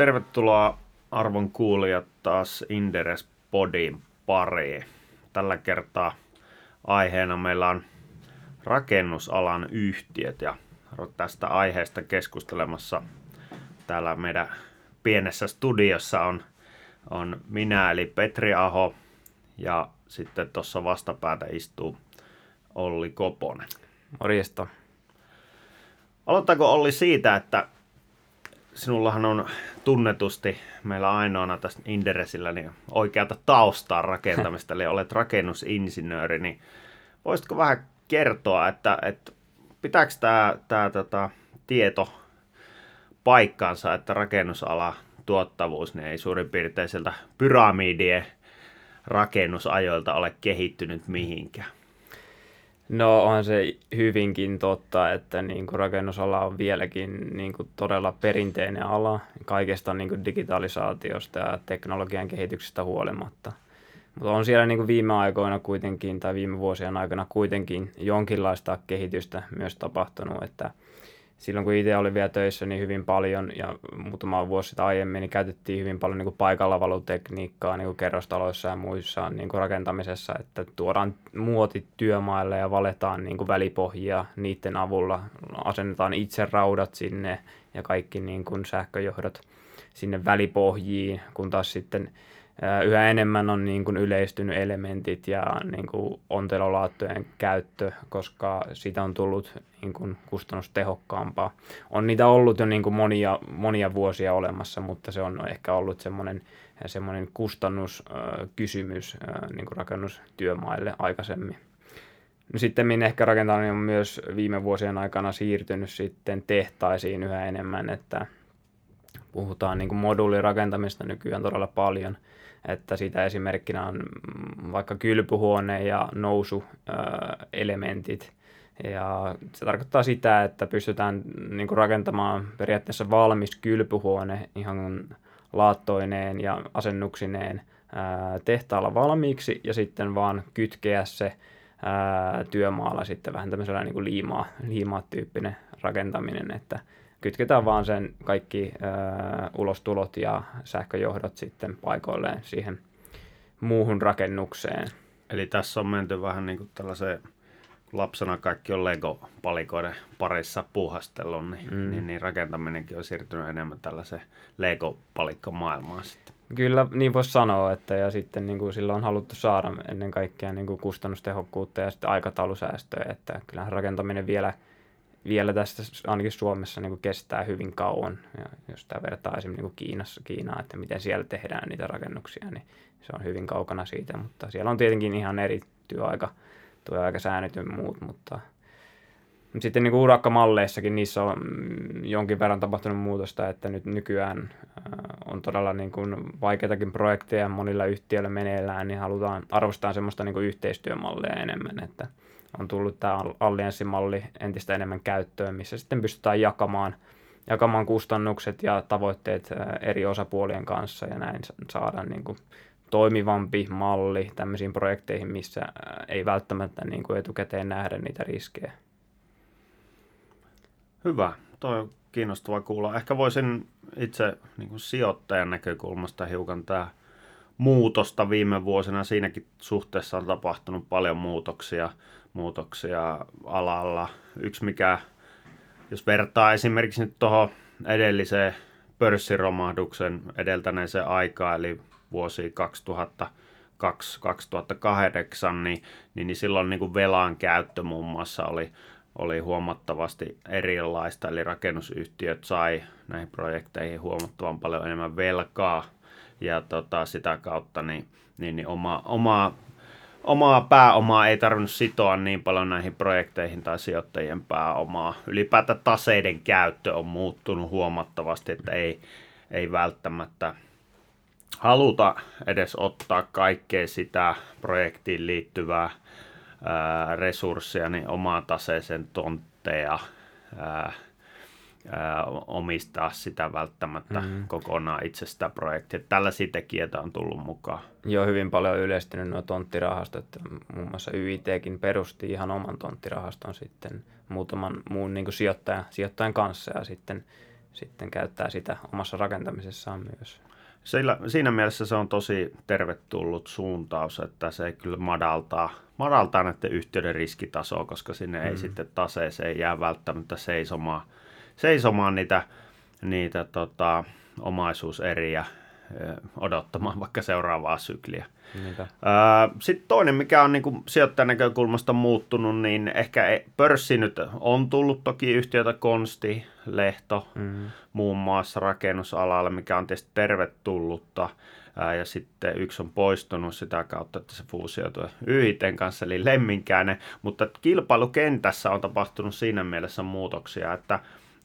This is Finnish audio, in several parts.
Tervetuloa arvon kuulijat taas Inderes Podin pariin. Tällä kertaa aiheena meillä on rakennusalan yhtiöt ja tästä aiheesta keskustelemassa täällä meidän pienessä studiossa on, on minä eli Petri Aho ja sitten tuossa vastapäätä istuu Olli Koponen. Morjesta. Aloittaako Olli siitä, että sinullahan on tunnetusti meillä ainoana tässä Inderesillä niin oikeata taustaa rakentamista, eli olet rakennusinsinööri, niin voisitko vähän kertoa, että, että pitääkö tämä, tämä tota, tieto paikkaansa, että rakennusala tuottavuus niin ei suurin piirtein sieltä pyramidien rakennusajoilta ole kehittynyt mihinkään? No onhan se hyvinkin totta, että niin kuin rakennusala on vieläkin niin kuin todella perinteinen ala kaikesta niin kuin digitalisaatiosta ja teknologian kehityksestä huolimatta. Mutta on siellä niin kuin viime aikoina kuitenkin tai viime vuosien aikana kuitenkin jonkinlaista kehitystä myös tapahtunut, että – silloin kun itse olin vielä töissä niin hyvin paljon ja muutama vuosi sitten aiemmin, niin käytettiin hyvin paljon niin kuin paikallavalutekniikkaa niin kuin kerrostaloissa ja muissa niin rakentamisessa, että tuodaan muotit työmaille ja valetaan niin kuin välipohjia niiden avulla, asennetaan itse raudat sinne ja kaikki niin kuin sähköjohdot sinne välipohjiin, kun taas sitten yhä enemmän on niin kuin yleistynyt elementit ja niin kuin ontelolaattojen käyttö, koska siitä on tullut niin kuin kustannustehokkaampaa. On niitä ollut jo niin kuin monia, monia vuosia olemassa, mutta se on ehkä ollut semmoinen, semmoinen kustannuskysymys niin kuin rakennustyömaille aikaisemmin. No sitten ehkä rakentaminen on myös viime vuosien aikana siirtynyt sitten tehtaisiin yhä enemmän, että puhutaan niin kuin moduulirakentamista nykyään todella paljon – että siitä esimerkkinä on vaikka kylpyhuone ja nousuelementit. Ja se tarkoittaa sitä, että pystytään niin kuin rakentamaan periaatteessa valmis kylpyhuone ihan laattoineen ja asennuksineen tehtaalla valmiiksi ja sitten vaan kytkeä se työmaalla sitten vähän tämmöisellä niin kuin liimaa, liimaa-tyyppinen rakentaminen, että kytketään vaan sen kaikki ö, ulostulot ja sähköjohdot sitten paikoilleen siihen muuhun rakennukseen. Eli tässä on menty vähän niin kuin tällaiseen, lapsena kaikki on Lego-palikoiden parissa puuhastellut, niin, mm. niin, niin rakentaminenkin on siirtynyt enemmän tällaiseen Lego-palikkamaailmaan sitten. Kyllä, niin voisi sanoa, että ja sitten niin kuin sillä on haluttu saada ennen kaikkea niin kuin kustannustehokkuutta ja sitten aikataulusäästöä, että kyllähän rakentaminen vielä – vielä tässä ainakin Suomessa niin kuin kestää hyvin kauan. Ja jos tämä vertaa esimerkiksi niin kuin Kiinassa, Kiinaa, että miten siellä tehdään niitä rakennuksia, niin se on hyvin kaukana siitä. Mutta siellä on tietenkin ihan eri työaika, työaikasäännöt ja muut, mutta sitten niin kuin urakkamalleissakin niissä on jonkin verran tapahtunut muutosta, että nyt nykyään on todella niin kuin vaikeitakin projekteja monilla yhtiöillä meneillään, niin halutaan arvostaa semmoista niin kuin yhteistyömalleja enemmän, että – on tullut tämä allianssimalli entistä enemmän käyttöön, missä sitten pystytään jakamaan, jakamaan kustannukset ja tavoitteet eri osapuolien kanssa ja näin saadaan niin kuin toimivampi malli tämmöisiin projekteihin, missä ei välttämättä niin kuin etukäteen nähdä niitä riskejä. Hyvä. Toi on kiinnostava kuulla. Ehkä voisin itse niin kuin sijoittajan näkökulmasta hiukan tämä muutosta viime vuosina. Siinäkin suhteessa on tapahtunut paljon muutoksia muutoksia alalla. Yksi mikä, jos vertaa esimerkiksi nyt tuohon edelliseen pörssiromahduksen edeltäneeseen aikaan, eli vuosi 2002-2008, niin, niin, niin silloin niin kuin velan käyttö muun muassa oli, oli huomattavasti erilaista, eli rakennusyhtiöt sai näihin projekteihin huomattavan paljon enemmän velkaa, ja tota, sitä kautta niin, niin, niin oma, oma omaa pääomaa ei tarvinnut sitoa niin paljon näihin projekteihin tai sijoittajien pääomaa. Ylipäätään taseiden käyttö on muuttunut huomattavasti, että ei, ei välttämättä haluta edes ottaa kaikkea sitä projektiin liittyvää ää, resurssia, niin omaa taseeseen tontteja, ää, ää, omistaa sitä välttämättä mm. kokonaan itse sitä projektia. Tällaisia tekijöitä on tullut mukaan. Joo, hyvin paljon yleistynyt nuo tonttirahastot. Muun muassa YITkin perusti ihan oman tonttirahaston sitten muutaman muun niin sijoittajan, sijoittajan kanssa ja sitten sitten käyttää sitä omassa rakentamisessaan myös. Sillä, siinä mielessä se on tosi tervetullut suuntaus, että se kyllä madaltaa, madaltaa näiden yhtiöiden riskitasoa, koska sinne mm. ei sitten taseeseen jää välttämättä seisomaan, seisomaan niitä, niitä tota, omaisuuseriä odottamaan vaikka seuraavaa sykliä. Sitten toinen, mikä on niin sijoittajan näkökulmasta muuttunut, niin ehkä e, pörssi nyt on tullut toki yhtiötä Konsti, Lehto, mm-hmm. muun muassa rakennusalalle, mikä on tietysti tervetullutta. Ja sitten yksi on poistunut sitä kautta, että se fuusioitui YITen kanssa, eli Lemminkäinen. Mutta kilpailukentässä on tapahtunut siinä mielessä muutoksia, että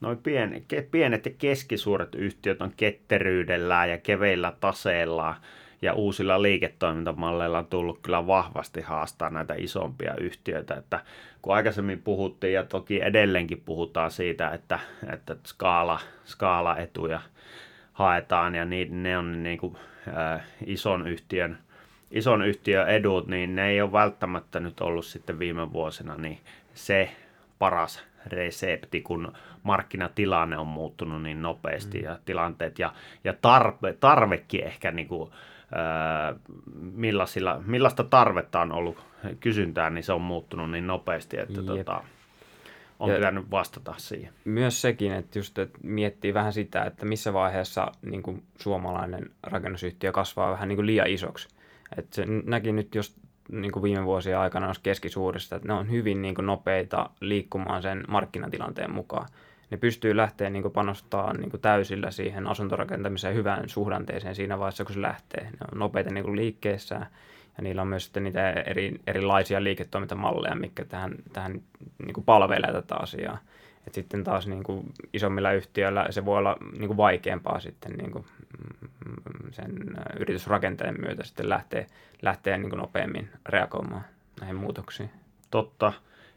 noin pienet, pienet ja keskisuuret yhtiöt on ketteryydellään ja keveillä taseillaan ja uusilla liiketoimintamalleilla on tullut kyllä vahvasti haastaa näitä isompia yhtiöitä, että kun aikaisemmin puhuttiin ja toki edelleenkin puhutaan siitä, että, että skaala, skaalaetuja haetaan ja niin, ne on niin kuin, äh, ison yhtiön ison yhtiön edut, niin ne ei ole välttämättä nyt ollut sitten viime vuosina niin se paras resepti, kun markkinatilanne on muuttunut niin nopeasti mm. ja tilanteet ja, ja tarve, tarvekin ehkä niin kuin, millaisilla, millaista tarvetta on ollut kysyntää, niin se on muuttunut niin nopeasti, että tota, on ja pitänyt vastata siihen. Myös sekin, että just että miettii vähän sitä, että missä vaiheessa niin kuin suomalainen rakennusyhtiö kasvaa vähän niin kuin liian isoksi. että se näki nyt jos niin kuin viime vuosien aikana keskisuurista, että ne on hyvin niin kuin nopeita liikkumaan sen markkinatilanteen mukaan ne pystyy lähteä niin panostamaan niin täysillä siihen asuntorakentamiseen hyvään suhdanteeseen siinä vaiheessa, kun se lähtee. Ne on nopeita niin liikkeessä ja niillä on myös sitten niitä eri, erilaisia liiketoimintamalleja, mikä tähän, tähän niin palvelee tätä asiaa. Et sitten taas niin kuin isommilla yhtiöillä se voi olla niin kuin vaikeampaa sitten niin kuin sen yritysrakenteen myötä sitten lähteä, lähteä niin nopeammin reagoimaan näihin muutoksiin. Totta.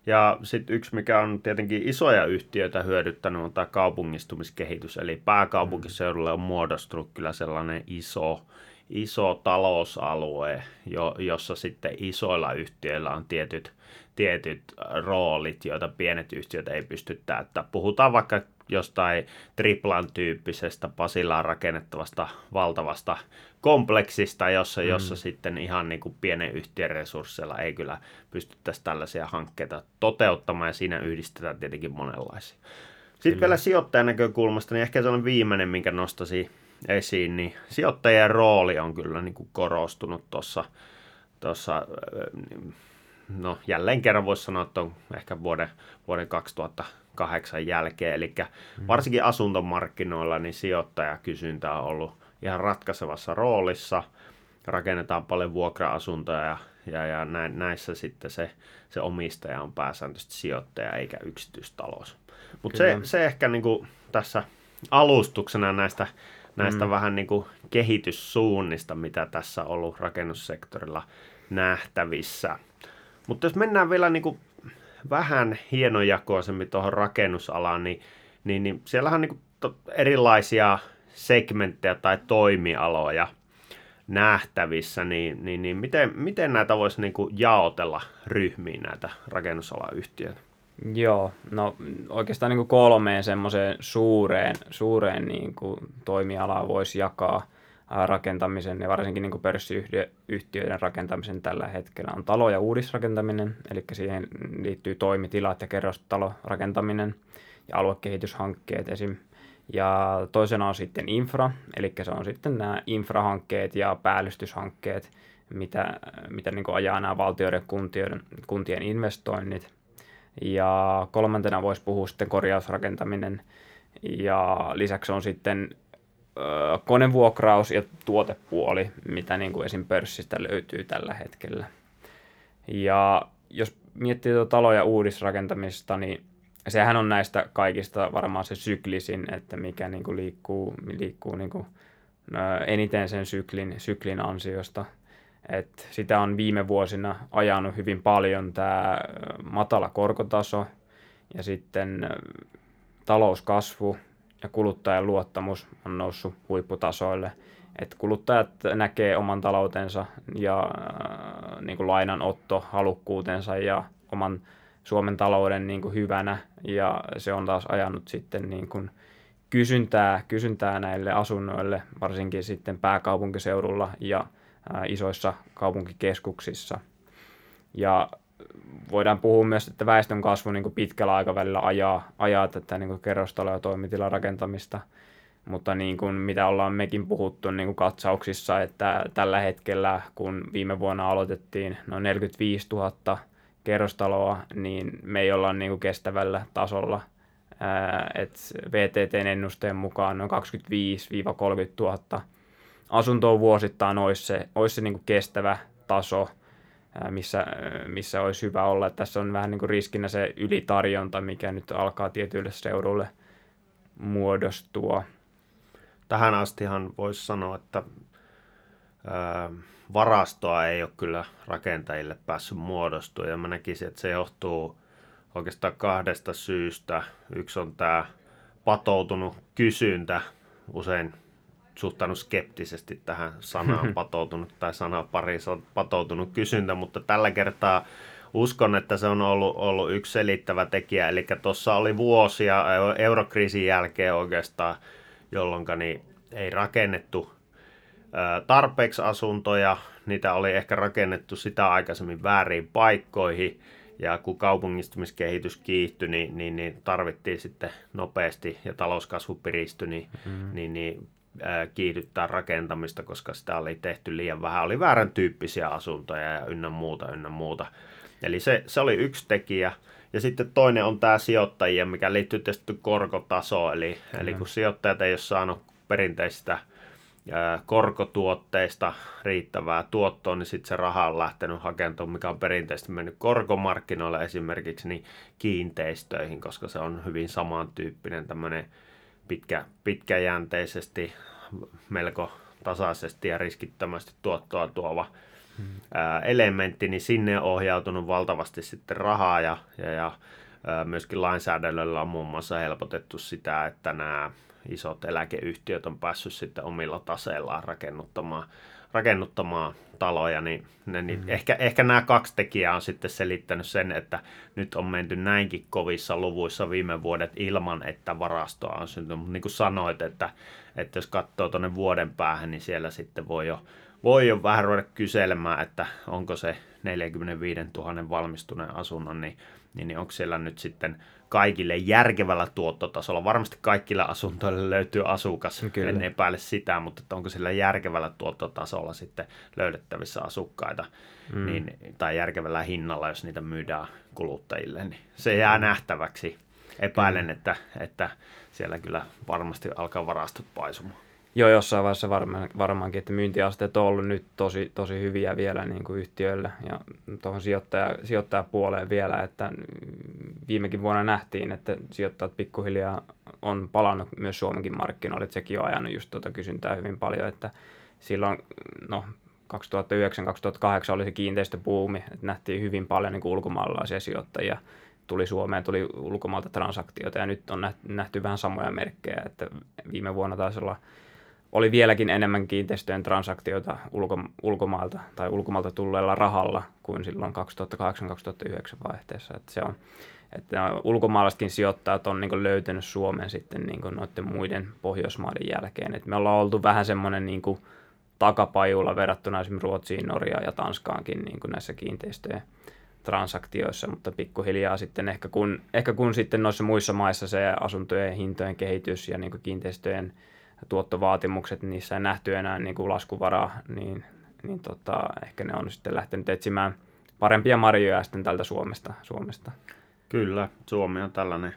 Ja sitten yksi, mikä on tietenkin isoja yhtiöitä hyödyttänyt, on tämä kaupungistumiskehitys. Eli pääkaupunkiseudulle on muodostunut kyllä sellainen iso, iso talousalue, jo, jossa sitten isoilla yhtiöillä on tietyt, tietyt roolit, joita pienet yhtiöt ei pysty täyttämään. Puhutaan vaikka jostain triplan tyyppisestä Pasilaan rakennettavasta valtavasta kompleksista, jossa, mm. jossa sitten ihan niin kuin pienen yhtiön resursseilla ei kyllä pystyttäisi tällaisia hankkeita toteuttamaan ja siinä yhdistetään tietenkin monenlaisia. Sitten kyllä. vielä sijoittajan näkökulmasta, niin ehkä se on viimeinen, minkä nostasi esiin, niin sijoittajien rooli on kyllä niin kuin korostunut tuossa, tuossa, no jälleen kerran voisi sanoa, että on ehkä vuoden, vuoden 2008 jälkeen, eli mm. varsinkin asuntomarkkinoilla niin sijoittajakysyntä on ollut ihan ratkaisevassa roolissa. Rakennetaan paljon vuokra-asuntoja ja, ja, ja näissä sitten se, se omistaja on pääsääntöisesti sijoittaja eikä yksityistalous. Mutta se, se ehkä niin kuin tässä alustuksena näistä, näistä mm. vähän niin kuin kehityssuunnista, mitä tässä on ollut rakennussektorilla nähtävissä. Mutta jos mennään vielä niin kuin vähän hienojakoisemmin tuohon rakennusalaan, niin, niin, niin siellähän on niin erilaisia segmenttejä tai toimialoja nähtävissä, niin, niin, niin miten, miten näitä voisi niin jaotella ryhmiin näitä rakennusalayhtiöitä? Joo, no oikeastaan niin kolmeen semmoiseen suureen, suureen niin toimialaan voisi jakaa rakentamisen ja varsinkin niin pörssiyhtiöiden rakentamisen tällä hetkellä on talo- ja uudisrakentaminen, eli siihen liittyy toimitilat ja kerrostalorakentaminen ja aluekehityshankkeet esim. Ja toisena on sitten infra, eli se on sitten nämä infrahankkeet ja päällystyshankkeet, mitä, mitä niin ajaa nämä valtioiden kuntien, kuntien investoinnit. Ja kolmantena voisi puhua sitten korjausrakentaminen ja lisäksi on sitten konevuokraus ja tuotepuoli, mitä niin kuin esim. pörssistä löytyy tällä hetkellä. Ja jos miettii tuota talo- ja uudisrakentamista, niin sehän on näistä kaikista varmaan se syklisin, että mikä niin kuin liikkuu, liikkuu niin kuin, eniten sen syklin, syklin ansiosta. Et sitä on viime vuosina ajanut hyvin paljon tämä matala korkotaso ja sitten talouskasvu ja kuluttajan luottamus on noussut huipputasoille. Et kuluttajat näkee oman taloutensa ja äh, niin kuin lainanotto halukkuutensa ja oman Suomen talouden niin kuin hyvänä ja se on taas ajanut sitten niin kuin kysyntää, kysyntää näille asunnoille, varsinkin sitten pääkaupunkiseudulla ja ää, isoissa kaupunkikeskuksissa. Ja voidaan puhua myös, että väestön kasvu niin pitkällä aikavälillä ajaa, ajaa tätä niin kerrostalo- ja toimitilan rakentamista. Mutta niin kuin mitä ollaan mekin puhuttu niin kuin katsauksissa, että tällä hetkellä, kun viime vuonna aloitettiin noin 45 000 kerrostaloa, niin me ei olla niin kuin kestävällä tasolla. Et VTTn ennusteen mukaan noin 25-30 000 asuntoa vuosittain olisi se, olisi se niin kuin kestävä taso, missä, missä olisi hyvä olla. Tässä on vähän niin kuin riskinä se ylitarjonta, mikä nyt alkaa tietyille seuduille muodostua. Tähän astihan voisi sanoa, että varastoa ei ole kyllä rakentajille päässyt muodostua ja mä näkisin, että se johtuu oikeastaan kahdesta syystä. Yksi on tämä patoutunut kysyntä, usein suhtautunut skeptisesti tähän sanaan patoutunut tai sanaa pari on patoutunut kysyntä, mutta tällä kertaa uskon, että se on ollut, ollut yksi selittävä tekijä. Eli tuossa oli vuosia eurokriisin jälkeen oikeastaan, jolloin niin ei rakennettu tarpeeksi asuntoja, niitä oli ehkä rakennettu sitä aikaisemmin väärin paikkoihin, ja kun kaupungistumiskehitys kiihtyi, niin, niin, niin tarvittiin sitten nopeasti, ja talouskasvu piristyi, niin, mm. niin, niin kiihdyttää rakentamista, koska sitä oli tehty liian vähän. Oli väärän tyyppisiä asuntoja ja ynnä muuta, ynnä muuta. Eli se, se oli yksi tekijä. Ja sitten toinen on tämä sijoittajia, mikä liittyy tietysti korkotasoon. Eli, eli kun sijoittajat ei ole saanut perinteistä korkotuotteista riittävää tuottoa, niin sitten se raha on lähtenyt hakemaan, mikä on perinteisesti mennyt korkomarkkinoille esimerkiksi niin kiinteistöihin, koska se on hyvin samantyyppinen tämmöinen pitkä, pitkäjänteisesti, melko tasaisesti ja riskittömästi tuottoa tuova hmm. elementti, niin sinne on ohjautunut valtavasti sitten rahaa ja, ja, ja myöskin lainsäädännöllä on muun muassa helpotettu sitä, että nämä isot eläkeyhtiöt on päässyt sitten omilla taseillaan rakennuttamaan, rakennuttamaan taloja, niin, ne, niin mm-hmm. ehkä, ehkä nämä kaksi tekijää on sitten selittänyt sen, että nyt on menty näinkin kovissa luvuissa viime vuodet ilman, että varastoa on syntynyt. Mutta niin kuin sanoit, että, että jos katsoo tuonne vuoden päähän, niin siellä sitten voi jo, voi jo vähän ruveta kyselemään, että onko se 45 000 valmistuneen asunnon, niin, niin, niin onko siellä nyt sitten kaikille järkevällä tuottotasolla. Varmasti kaikille asuntoille löytyy asukas, Kyllä. en epäile sitä, mutta että onko sillä järkevällä tuottotasolla sitten löydettävissä asukkaita mm. niin, tai järkevällä hinnalla, jos niitä myydään kuluttajille. Niin se jää nähtäväksi. Epäilen, että, että siellä kyllä varmasti alkaa varastot paisumaan. Joo, jossain vaiheessa varmaan, varmaankin, että myyntiasteet on ollut nyt tosi, tosi hyviä vielä niin kuin yhtiöille ja tuohon sijoittaja, sijoittajapuoleen vielä, että viimekin vuonna nähtiin, että sijoittajat pikkuhiljaa on palannut myös Suomenkin markkinoille, että sekin on ajanut just tuota kysyntää hyvin paljon, että silloin no, 2009-2008 oli se kiinteistöpuumi, että nähtiin hyvin paljon niin kuin ulkomaalaisia sijoittajia. Tuli Suomeen, tuli ulkomailta transaktioita ja nyt on nähty vähän samoja merkkejä, että viime vuonna taisi olla oli vieläkin enemmän kiinteistöjen transaktioita ulko, ulkomailta tai ulkomailta tulleella rahalla kuin silloin 2008-2009 vaihteessa. Että se on, että ulkomaalaisetkin sijoittajat on niin löytänyt Suomen sitten niin noiden muiden Pohjoismaiden jälkeen. Et me ollaan oltu vähän semmoinen niin takapajulla verrattuna esimerkiksi Ruotsiin, Norjaan ja Tanskaankin niin näissä kiinteistöjen transaktioissa, mutta pikkuhiljaa sitten ehkä kun, ehkä kun sitten noissa muissa maissa se asuntojen hintojen kehitys ja niin kiinteistöjen tuottovaatimukset, niissä ei nähty enää niin kuin laskuvaraa, niin, niin tota, ehkä ne on sitten lähtenyt etsimään parempia marjoja sitten tältä Suomesta. Suomesta. Kyllä, Suomi on tällainen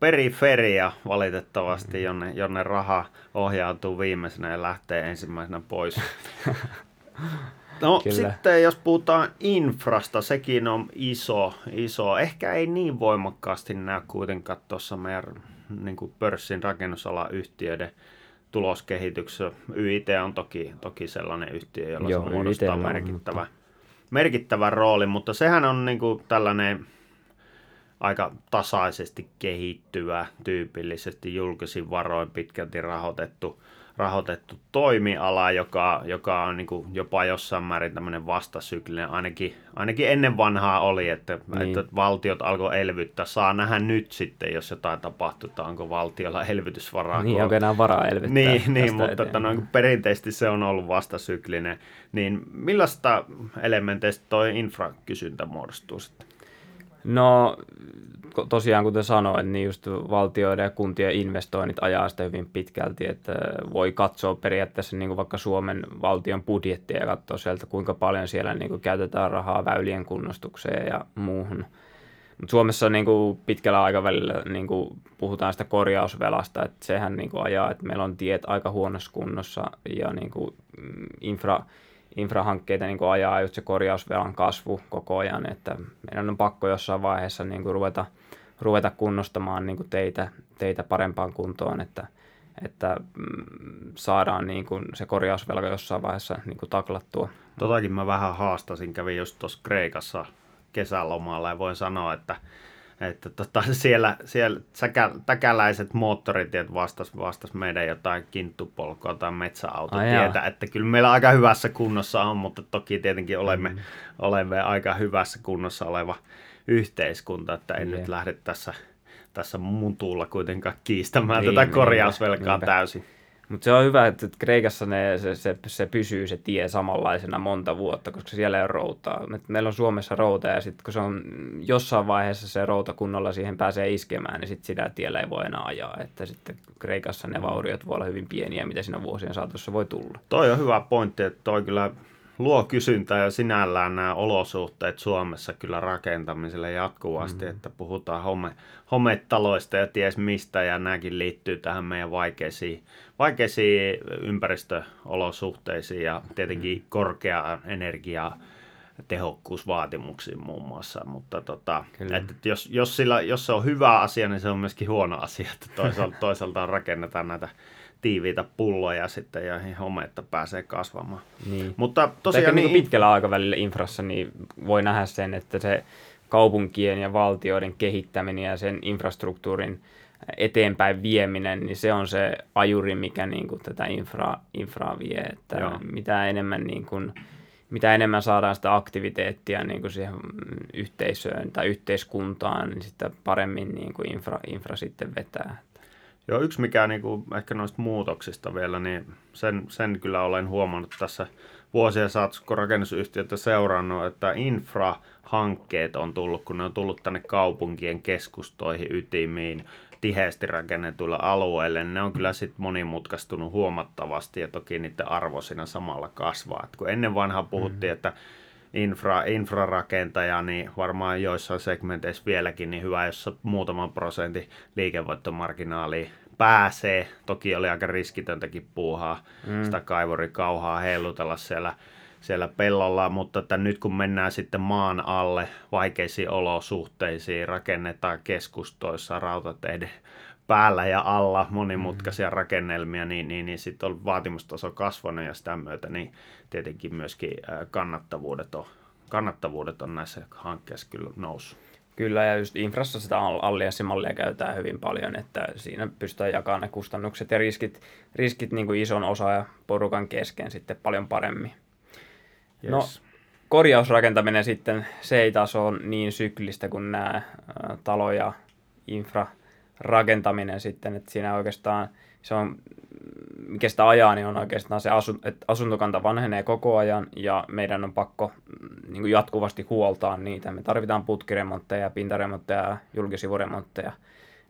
periferia valitettavasti, mm. jonne, jonne raha ohjautuu viimeisenä ja lähtee ensimmäisenä pois. No Kyllä. sitten jos puhutaan infrasta, sekin on iso, iso. Ehkä ei niin voimakkaasti näy kuitenkaan tuossa meidän niin kuin pörssin rakennusalayhtiöiden tuloskehityksessä. YIT on toki, toki sellainen yhtiö, jolla Joo, se muodostaa merkittävä, mutta... merkittävä rooli, mutta sehän on niin kuin tällainen aika tasaisesti kehittyvä, tyypillisesti julkisin varoin pitkälti rahoitettu rahoitettu toimiala, joka, joka on niin kuin jopa jossain määrin tämmöinen vastasyklinen, ainakin, ainakin ennen vanhaa oli, että, niin. että valtiot alkoi elvyttää. Saa nähdä nyt sitten, jos jotain tapahtuu, että onko valtiolla elvytysvaraa. Niin, onko enää varaa elvyttää. Niin, niin mutta että noin, perinteisesti se on ollut vastasyklinen. Niin millaista elementeistä tuo infrakysyntä muodostuu sitten? No tosiaan kuten sanoin, niin just valtioiden ja kuntien investoinnit ajaa sitä hyvin pitkälti, että voi katsoa periaatteessa niin kuin vaikka Suomen valtion budjettia ja katsoa sieltä, kuinka paljon siellä niin kuin käytetään rahaa väylien kunnostukseen ja muuhun. Mut Suomessa niin kuin pitkällä aikavälillä niin kuin puhutaan sitä korjausvelasta, että sehän niin kuin ajaa, että meillä on tiet aika huonossa kunnossa ja niin kuin mm, infra, infrahankkeita niin kuin ajaa just se korjausvelan kasvu koko ajan, että meidän on pakko jossain vaiheessa niin kuin ruveta, ruveta kunnostamaan niin kuin teitä, teitä parempaan kuntoon, että, että mm, saadaan niin kuin se korjausvelka jossain vaiheessa niin kuin taklattua. Totakin mä vähän haastasin, kävin just tuossa Kreikassa kesälomalla ja voin sanoa, että että tota, siellä, siellä säkä, täkäläiset moottoritiet vastas, vastas meidän jotain kinttupolkoa tai metsäautotietä, Ai että kyllä meillä aika hyvässä kunnossa on, mutta toki tietenkin olemme, mm. olemme aika hyvässä kunnossa oleva yhteiskunta, että en yeah. nyt lähde tässä, tässä mutulla kuitenkaan kiistämään niin, tätä korjausvelkaa niinpä. täysin. Mutta se on hyvä, että Kreikassa ne, se, se, se, pysyy se tie samanlaisena monta vuotta, koska siellä ei ole routaa. Meillä on Suomessa routa ja sitten kun se on jossain vaiheessa se routa kunnolla siihen pääsee iskemään, niin sitten sitä tiellä ei voi enää ajaa. Että sitten Kreikassa ne vauriot voi olla hyvin pieniä, mitä siinä vuosien saatossa voi tulla. Toi on hyvä pointti, että toi kyllä luo kysyntää ja sinällään nämä olosuhteet Suomessa kyllä rakentamiselle jatkuvasti, mm. että puhutaan home, hometaloista ja ties mistä ja nämäkin liittyy tähän meidän vaikeisiin, vaikeisiin ympäristöolosuhteisiin ja tietenkin mm. korkea energiaa tehokkuusvaatimuksiin muun muassa, mutta tota, että jos, jos, sillä, jos se on hyvä asia, niin se on myöskin huono asia, että toisaalta, toisaalta rakennetaan näitä tiiviitä pulloja sitten ja hometta pääsee kasvamaan. Niin. Mutta tosiaan... Niin... Niin pitkällä aikavälillä infrassa niin voi nähdä sen, että se kaupunkien ja valtioiden kehittäminen ja sen infrastruktuurin eteenpäin vieminen, niin se on se ajuri, mikä niin kuin tätä infra, infraa vie. Että Joo. mitä enemmän niin kuin, mitä enemmän saadaan sitä aktiviteettia niin kuin siihen yhteisöön tai yhteiskuntaan, niin sitä paremmin niin kuin infra, infra sitten vetää. Joo, yksi mikä niin kuin, ehkä noista muutoksista vielä, niin sen, sen kyllä olen huomannut tässä vuosien saatossa, kun rakennusyhtiötä seurannut, että infrahankkeet on tullut, kun ne on tullut tänne kaupunkien keskustoihin, ytimiin, tiheästi rakennetuilla alueille, niin ne on kyllä sitten monimutkaistunut huomattavasti ja toki niiden arvo siinä samalla kasvaa. Et kun ennen vanhaa puhuttiin, mm. että infra, infrarakentaja, niin varmaan joissain segmenteissä vieläkin niin hyvä, jos muutaman prosentin liikevoittomarginaali pääsee. Toki oli aika riskitöntäkin puuhaa mm. sitä kaivorikauhaa heilutella siellä, siellä pellolla, mutta että nyt kun mennään sitten maan alle vaikeisiin olosuhteisiin, rakennetaan keskustoissa rautateiden päällä ja alla monimutkaisia mm. rakennelmia, niin, niin, niin sitten on vaatimustaso kasvanut ja sitä myötä niin tietenkin myöskin kannattavuudet on, kannattavuudet on näissä hankkeissa kyllä noussut. Kyllä, ja just infrassa sitä allianssimallia käytetään hyvin paljon, että siinä pystytään jakamaan ne kustannukset ja riskit, riskit niin kuin ison osa ja porukan kesken sitten paljon paremmin. Yes. No, korjausrakentaminen sitten, se ei taas ole niin syklistä kuin nämä talo- ja infra rakentaminen sitten, että siinä oikeastaan se on, mikä sitä ajaa, niin on oikeastaan se, asu, että asuntokanta vanhenee koko ajan ja meidän on pakko mm, niin kuin jatkuvasti huoltaa niitä. Me tarvitaan putkiremontteja, pintaremontteja ja julkisivuremontteja.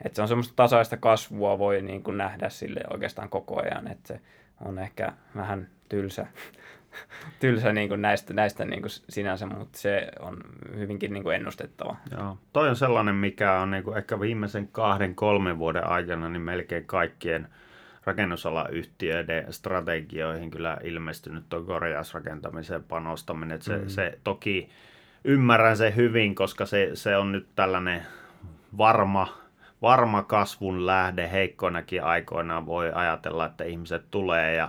Että se on semmoista tasaista kasvua voi niin kuin nähdä sille oikeastaan koko ajan, että se on ehkä vähän tylsä tylsä niin kuin näistä, näistä niin kuin sinänsä, mutta se on hyvinkin niin kuin ennustettava. Joo. Toi on sellainen, mikä on niin kuin ehkä viimeisen kahden, kolmen vuoden aikana niin melkein kaikkien rakennusalayhtiöiden strategioihin kyllä ilmestynyt tuo korjausrakentamiseen panostaminen. se, mm. se toki ymmärrän se hyvin, koska se, se on nyt tällainen varma, varma kasvun lähde heikkoinakin aikoina voi ajatella, että ihmiset tulee ja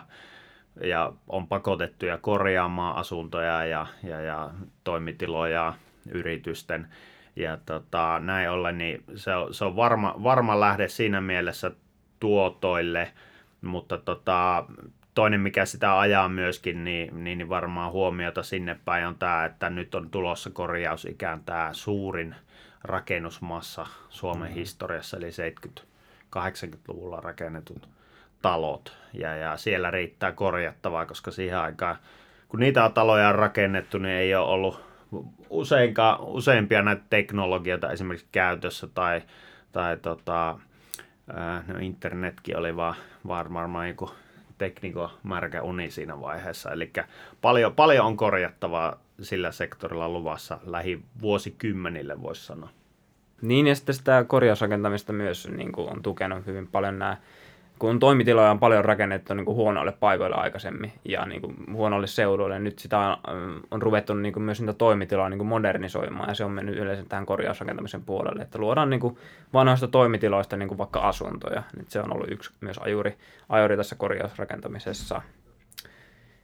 ja on pakotettuja korjaamaan asuntoja ja, ja, ja toimitiloja yritysten. ja tota, näin ollen niin se on, se on varma, varma lähde siinä mielessä tuotoille, mutta tota, toinen, mikä sitä ajaa myöskin, niin, niin, niin varmaan huomiota sinne päin on tämä, että nyt on tulossa korjaus ikään tämä suurin rakennusmassa Suomen mm-hmm. historiassa, eli 70-80-luvulla rakennetut talot. Ja, ja siellä riittää korjattavaa, koska siihen aikaan, kun niitä taloja on rakennettu, niin ei ole ollut useinkaan, useimpia näitä teknologioita esimerkiksi käytössä tai, tai tota, no internetkin oli vaan varmaan joku tekniko märkä uni siinä vaiheessa. Eli paljon, paljon on korjattavaa sillä sektorilla luvassa lähivuosikymmenille, voisi sanoa. Niin, ja sitten sitä korjausrakentamista myös niin kuin on tukenut hyvin paljon nämä kun toimitiloja on paljon rakennettu niin kuin huonoille paikoille aikaisemmin ja niin kuin huonoille seuduille, nyt sitä on, on ruvettu niin kuin myös niitä toimitiloja niin kuin modernisoimaan ja se on mennyt yleensä tähän korjausrakentamisen puolelle, että luodaan niin kuin vanhoista toimitiloista niin kuin vaikka asuntoja. Nyt se on ollut yksi myös ajuri, ajuri tässä korjausrakentamisessa.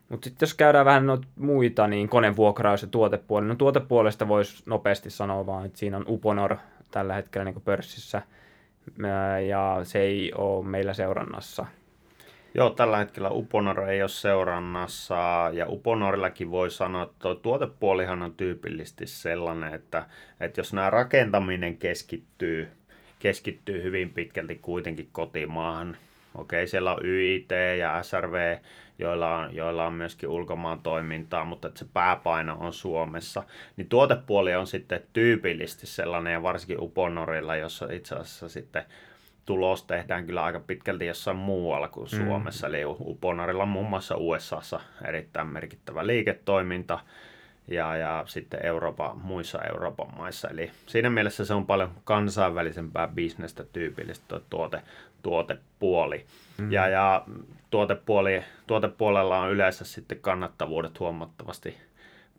Mutta sitten jos käydään vähän noita muita, niin konevuokraus ja tuotepuoli. No tuotepuolesta voisi nopeasti sanoa vaan, että siinä on Uponor tällä hetkellä niin kuin pörssissä – ja se ei ole meillä seurannassa. Joo, tällä hetkellä Uponor ei ole seurannassa ja Uponorillakin voi sanoa, että tuo tuotepuolihan on tyypillisesti sellainen, että, että jos nämä rakentaminen keskittyy, keskittyy hyvin pitkälti kuitenkin kotimaahan, okei siellä on YIT ja SRV joilla on, joilla on myöskin ulkomaan toimintaa, mutta että se pääpaino on Suomessa. Niin tuotepuoli on sitten tyypillisesti sellainen, ja varsinkin Uponorilla, jossa itse asiassa sitten tulos tehdään kyllä aika pitkälti jossain muualla kuin mm. Suomessa. Mm. Eli Uponorilla on muun muassa USAssa erittäin merkittävä liiketoiminta, ja, ja sitten Euroopan, muissa Euroopan maissa. Eli siinä mielessä se on paljon kansainvälisempää bisnestä tyypillistä tuote, tuotepuoli. Mm. Ja, ja tuotepuoli, tuotepuolella on yleensä sitten kannattavuudet huomattavasti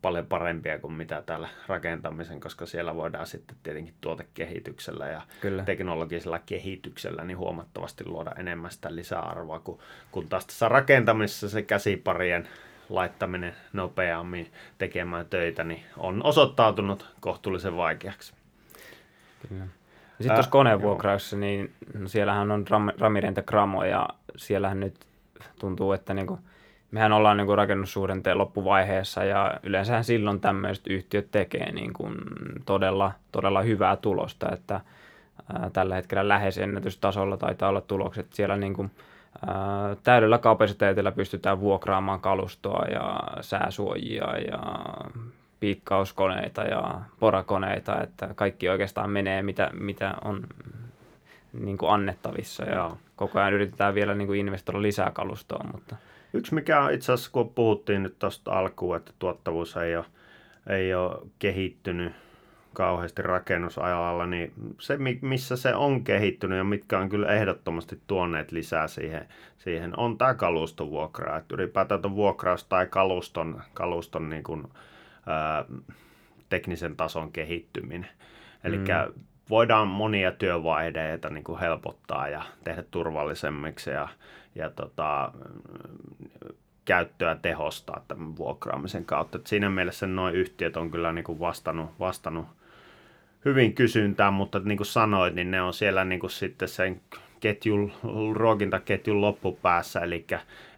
paljon parempia kuin mitä täällä rakentamisen, koska siellä voidaan sitten tietenkin tuotekehityksellä ja Kyllä. teknologisella kehityksellä niin huomattavasti luoda enemmän sitä lisäarvoa, kun, kun taas tässä rakentamisessa se käsiparien laittaminen nopeammin tekemään töitä, niin on osoittautunut kohtuullisen vaikeaksi. Kyllä. Sitten tuossa konevuokrauksessa, niin no siellähän on Ram, Ramirente Gramo ja siellähän nyt tuntuu, että niinku, mehän ollaan niinku rakennussuhdanteen loppuvaiheessa ja yleensähän silloin tämmöiset yhtiöt tekee niinku todella, todella hyvää tulosta, että ää, tällä hetkellä lähes ennätystasolla taitaa olla tulokset. Siellä niinku, ää, täydellä kapasiteetilla pystytään vuokraamaan kalustoa ja sääsuojia ja piikkauskoneita ja porakoneita, että kaikki oikeastaan menee, mitä, mitä on niin kuin annettavissa ja Joo. koko ajan yritetään vielä niin kuin investoida lisää kalustoa. Mutta... Yksi mikä itse asiassa, kun puhuttiin nyt tuosta alkuun, että tuottavuus ei ole, ei ole kehittynyt kauheasti rakennusalalla, niin se, missä se on kehittynyt ja mitkä on kyllä ehdottomasti tuoneet lisää siihen, siihen on tämä kalustovuokra. Että ylipäätään vuokraus tai kaluston, kaluston niin kuin, ää, teknisen tason kehittyminen. Eli mm. voidaan monia työvaiheita niin kuin helpottaa ja tehdä turvallisemmiksi ja, ja tota, käyttöä tehostaa tämän vuokraamisen kautta. Et siinä mielessä noin yhtiöt on kyllä niin kuin vastannut, vastannut hyvin kysyntään, mutta niin kuin sanoit, niin ne on siellä niin kuin sitten sen ketjun, ruokintaketjun loppupäässä, eli,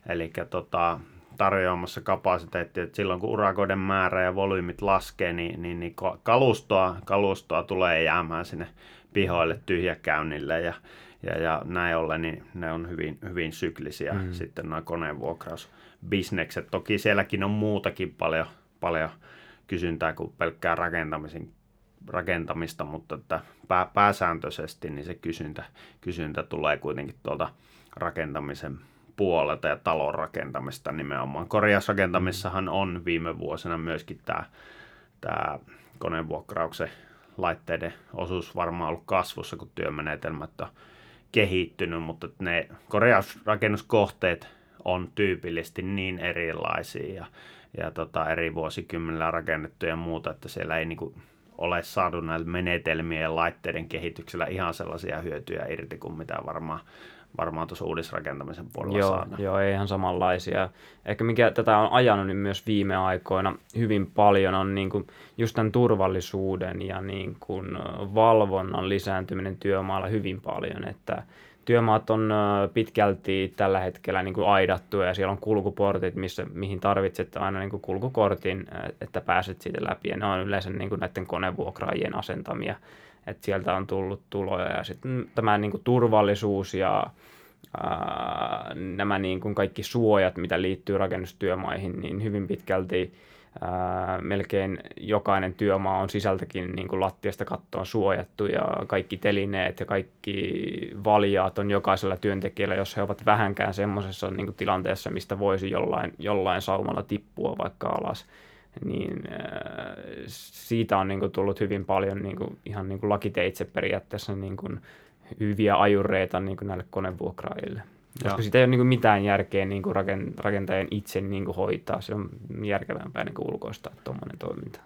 eli tota, tarjoamassa kapasiteettia, että silloin kun urakoiden määrä ja volyymit laskee, niin, niin, niin kalustoa, kalustoa tulee jäämään sinne pihoille tyhjäkäynnille ja, ja, ja näin ollen niin ne on hyvin, hyvin syklisiä mm. sitten nuo koneenvuokrausbisnekset. Toki sielläkin on muutakin paljon, paljon kysyntää kuin pelkkää rakentamisen rakentamista, mutta että pää, pääsääntöisesti niin se kysyntä, kysyntä tulee kuitenkin tuolta rakentamisen puolelta ja talon rakentamista nimenomaan. Korjausrakentamissahan on viime vuosina myöskin tämä, tämä konevuokrauksen laitteiden osuus varmaan ollut kasvussa, kun työmenetelmät on kehittynyt, mutta ne korjausrakennuskohteet on tyypillisesti niin erilaisia ja, ja tota, eri vuosikymmenillä rakennettu ja muuta, että siellä ei niinku ole saatu näillä menetelmien ja laitteiden kehityksellä ihan sellaisia hyötyjä irti kuin mitä varmaan varmaan tuossa uudisrakentamisen puolella joo, saada. Joo, ei ihan samanlaisia. Ehkä mikä tätä on ajanut niin myös viime aikoina hyvin paljon on niin kuin just tämän turvallisuuden ja niin kuin valvonnan lisääntyminen työmaalla hyvin paljon, että työmaat on pitkälti tällä hetkellä niin kuin aidattu ja siellä on kulkuportit, missä, mihin tarvitset aina niin kuin kulkukortin, että pääset siitä läpi ja ne on yleensä niin kuin näiden konevuokraajien asentamia, että sieltä on tullut tuloja ja sitten tämä niin kuin turvallisuus ja ää, nämä niin kuin kaikki suojat, mitä liittyy rakennustyömaihin, niin hyvin pitkälti ää, melkein jokainen työmaa on sisältäkin niin kuin lattiasta kattoon suojattu ja kaikki telineet ja kaikki valjaat on jokaisella työntekijällä, jos he ovat vähänkään semmoisessa niin tilanteessa, mistä voisi jollain, jollain saumalla tippua vaikka alas niin äh, siitä on niin kuin, tullut hyvin paljon niin kuin, ihan niin kuin lakiteitse periaatteessa niin kuin, hyviä ajureita niin kuin näille konevuokraajille. Koska siitä ei ole niin kuin mitään järkeä niin kuin rakentajan itse niin kuin hoitaa. Se on järkevämpää niin kuin ulkoistaa tuommoinen toiminta.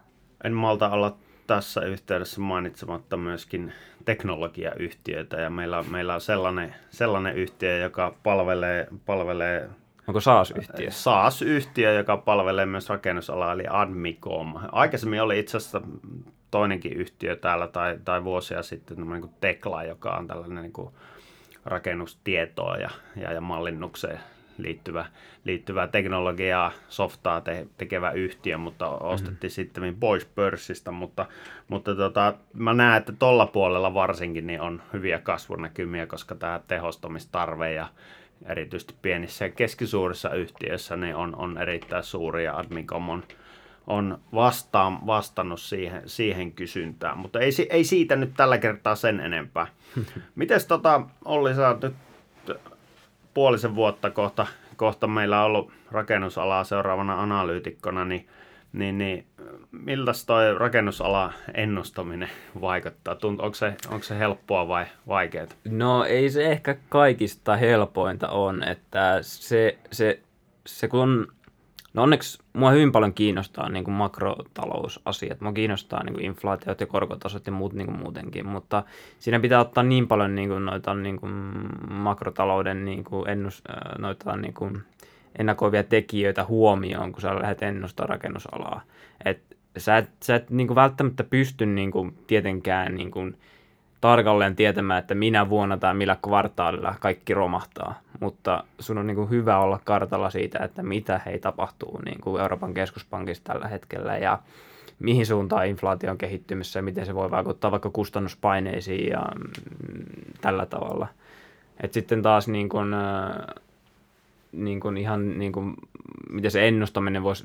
En malta olla tässä yhteydessä mainitsematta myöskin teknologiayhtiöitä ja meillä, meillä on sellainen, sellainen yhtiö, joka palvelee, palvelee Onko SaaS-yhtiö? SaaS-yhtiö, joka palvelee myös rakennusalaa, eli Admicom. Aikaisemmin oli itse asiassa toinenkin yhtiö täällä, tai, tai vuosia sitten, niin kuin Tekla, joka on tällainen niin kuin rakennustietoa ja, ja, ja mallinnukseen liittyvä, liittyvää teknologiaa, softaa te, tekevä yhtiö, mutta ostettiin mm-hmm. sitten pois pörssistä, mutta, mutta tota, mä näen, että tuolla puolella varsinkin niin on hyviä kasvunäkymiä, koska tämä tehostamistarve ja erityisesti pienissä ja keskisuurissa yhtiöissä niin on, on erittäin suuri ja Admicom on, on vastaan, vastannut siihen, siihen kysyntään, mutta ei, ei siitä nyt tällä kertaa sen enempää. Mites tota, Olli, sä nyt puolisen vuotta kohta, kohta meillä on ollut rakennusalaa seuraavana analyytikkona, niin niin, niin miltä toi rakennusala ennustaminen vaikuttaa? Tunt, onko, se, onko se helppoa vai vaikeaa? No ei se ehkä kaikista helpointa on, että se, se, se kun No onneksi mua hyvin paljon kiinnostaa niin kuin makrotalousasiat. Mua kiinnostaa niin kuin inflaatiot ja korkotasot ja muut niin kuin muutenkin, mutta siinä pitää ottaa niin paljon niin kuin noita niin kuin makrotalouden niin kuin ennus, noita niin kuin ennakoivia tekijöitä huomioon, kun sä lähdet ennustamaan rakennusalaa. Et sä et, sä et niin kuin välttämättä pysty niin kuin, tietenkään niin kuin, tarkalleen tietämään, että minä vuonna tai millä kvartaalilla kaikki romahtaa, mutta sun on niin kuin hyvä olla kartalla siitä, että mitä hei tapahtuu niin kuin Euroopan keskuspankissa tällä hetkellä ja mihin suuntaan inflaatio on kehittymässä ja miten se voi vaikuttaa vaikka kustannuspaineisiin ja mm, tällä tavalla. Et sitten taas niin kuin, niin kuin ihan niin kuin, miten se ennustaminen voisi,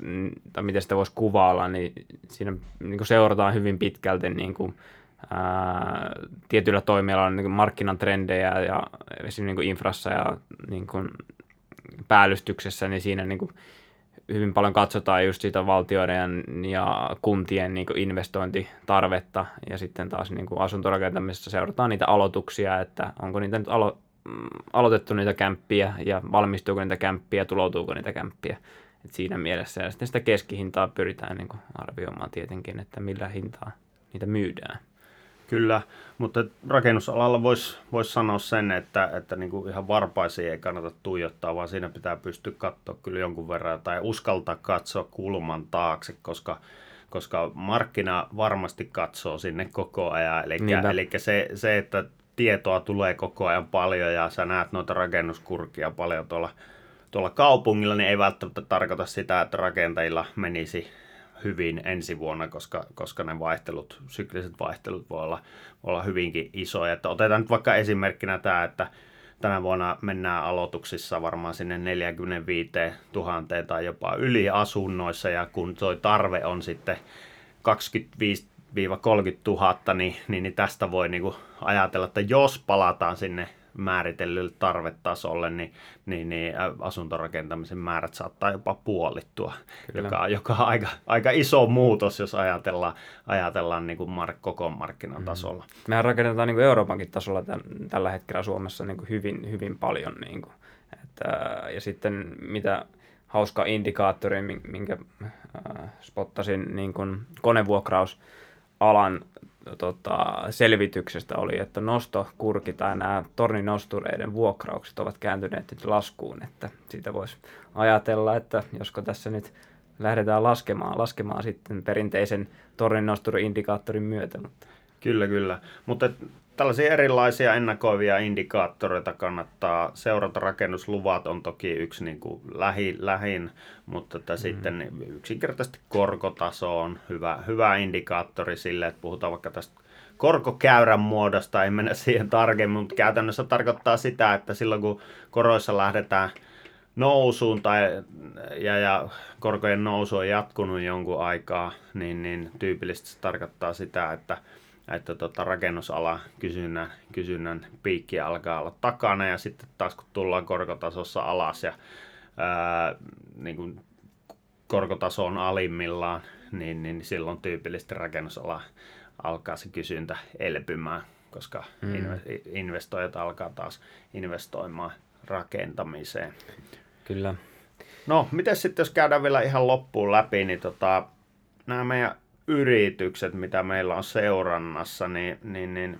tai miten sitä voisi kuvailla, niin siinä niin kuin seurataan hyvin pitkälti niin kuin, ää, tietyillä toimialoilla niin markkinan trendejä ja esimerkiksi niin kuin infrassa ja niin kuin päällystyksessä, niin siinä niin kuin hyvin paljon katsotaan just sitä valtioiden ja kuntien niin kuin investointitarvetta. Ja sitten taas niin kuin asuntorakentamisessa seurataan niitä aloituksia, että onko niitä nyt alo- aloitettu niitä kämppiä ja valmistuuko niitä kämppiä ja tuloutuuko niitä kämppiä. Et siinä mielessä ja sitten sitä keskihintaa pyritään niin arvioimaan tietenkin, että millä hintaa niitä myydään. Kyllä, mutta rakennusalalla voisi vois sanoa sen, että, että niin kuin ihan varpaisiin ei kannata tuijottaa, vaan siinä pitää pystyä katsoa kyllä jonkun verran tai uskaltaa katsoa kulman taakse, koska, koska markkina varmasti katsoo sinne koko ajan. Eli, eli se, se, että tietoa tulee koko ajan paljon ja sä näet noita rakennuskurkia paljon tuolla, tuolla kaupungilla, niin ei välttämättä tarkoita sitä, että rakentajilla menisi hyvin ensi vuonna, koska, koska ne vaihtelut, sykliset vaihtelut voi olla, voi olla hyvinkin isoja. Että otetaan nyt vaikka esimerkkinä tämä, että tänä vuonna mennään aloituksissa varmaan sinne 45 000 tai jopa yli asunnoissa, ja kun tuo tarve on sitten 25 30 000, niin, niin, niin tästä voi niin kuin ajatella, että jos palataan sinne määritellylle tarvetasolle, niin, niin, niin asuntorakentamisen määrät saattaa jopa puolittua, joka, joka on aika, aika iso muutos, jos ajatellaan, ajatellaan niin kuin mark, koko markkinan mm. tasolla. Mehän rakennetaan niin kuin Euroopankin tasolla tämän, tällä hetkellä Suomessa niin kuin hyvin, hyvin paljon. Niin kuin. Että, ja sitten mitä hauska indikaattori, minkä äh, spottasin niin kuin konevuokraus alan tota, selvityksestä oli, että nostokurki tai nämä torninostureiden vuokraukset ovat kääntyneet nyt laskuun, että siitä voisi ajatella, että josko tässä nyt lähdetään laskemaan, laskemaan sitten perinteisen torninosturi-indikaattorin myötä. Mutta. Kyllä, kyllä. Mutta tällaisia erilaisia ennakoivia indikaattoreita kannattaa seurata. Rakennusluvat on toki yksi niin kuin lähi, lähin, mutta että mm. sitten yksinkertaisesti korkotaso on hyvä, hyvä indikaattori sille, että puhutaan vaikka tästä korkokäyrän muodosta, ei mennä siihen tarkemmin, mutta käytännössä tarkoittaa sitä, että silloin kun koroissa lähdetään nousuun tai, ja, ja korkojen nousu on jatkunut jonkun aikaa, niin, niin tyypillisesti se tarkoittaa sitä, että että tota, rakennusala kysynnän, kysynnän piikki alkaa olla takana ja sitten taas kun tullaan korkotasossa alas ja ää, niin kuin korkotaso on alimmillaan, niin, niin silloin tyypillisesti rakennusala alkaa se kysyntä elpymään, koska mm. investoijat alkaa taas investoimaan rakentamiseen. Kyllä. No, miten sitten jos käydään vielä ihan loppuun läpi, niin tota, nämä meidän yritykset, mitä meillä on seurannassa, niin, niin, niin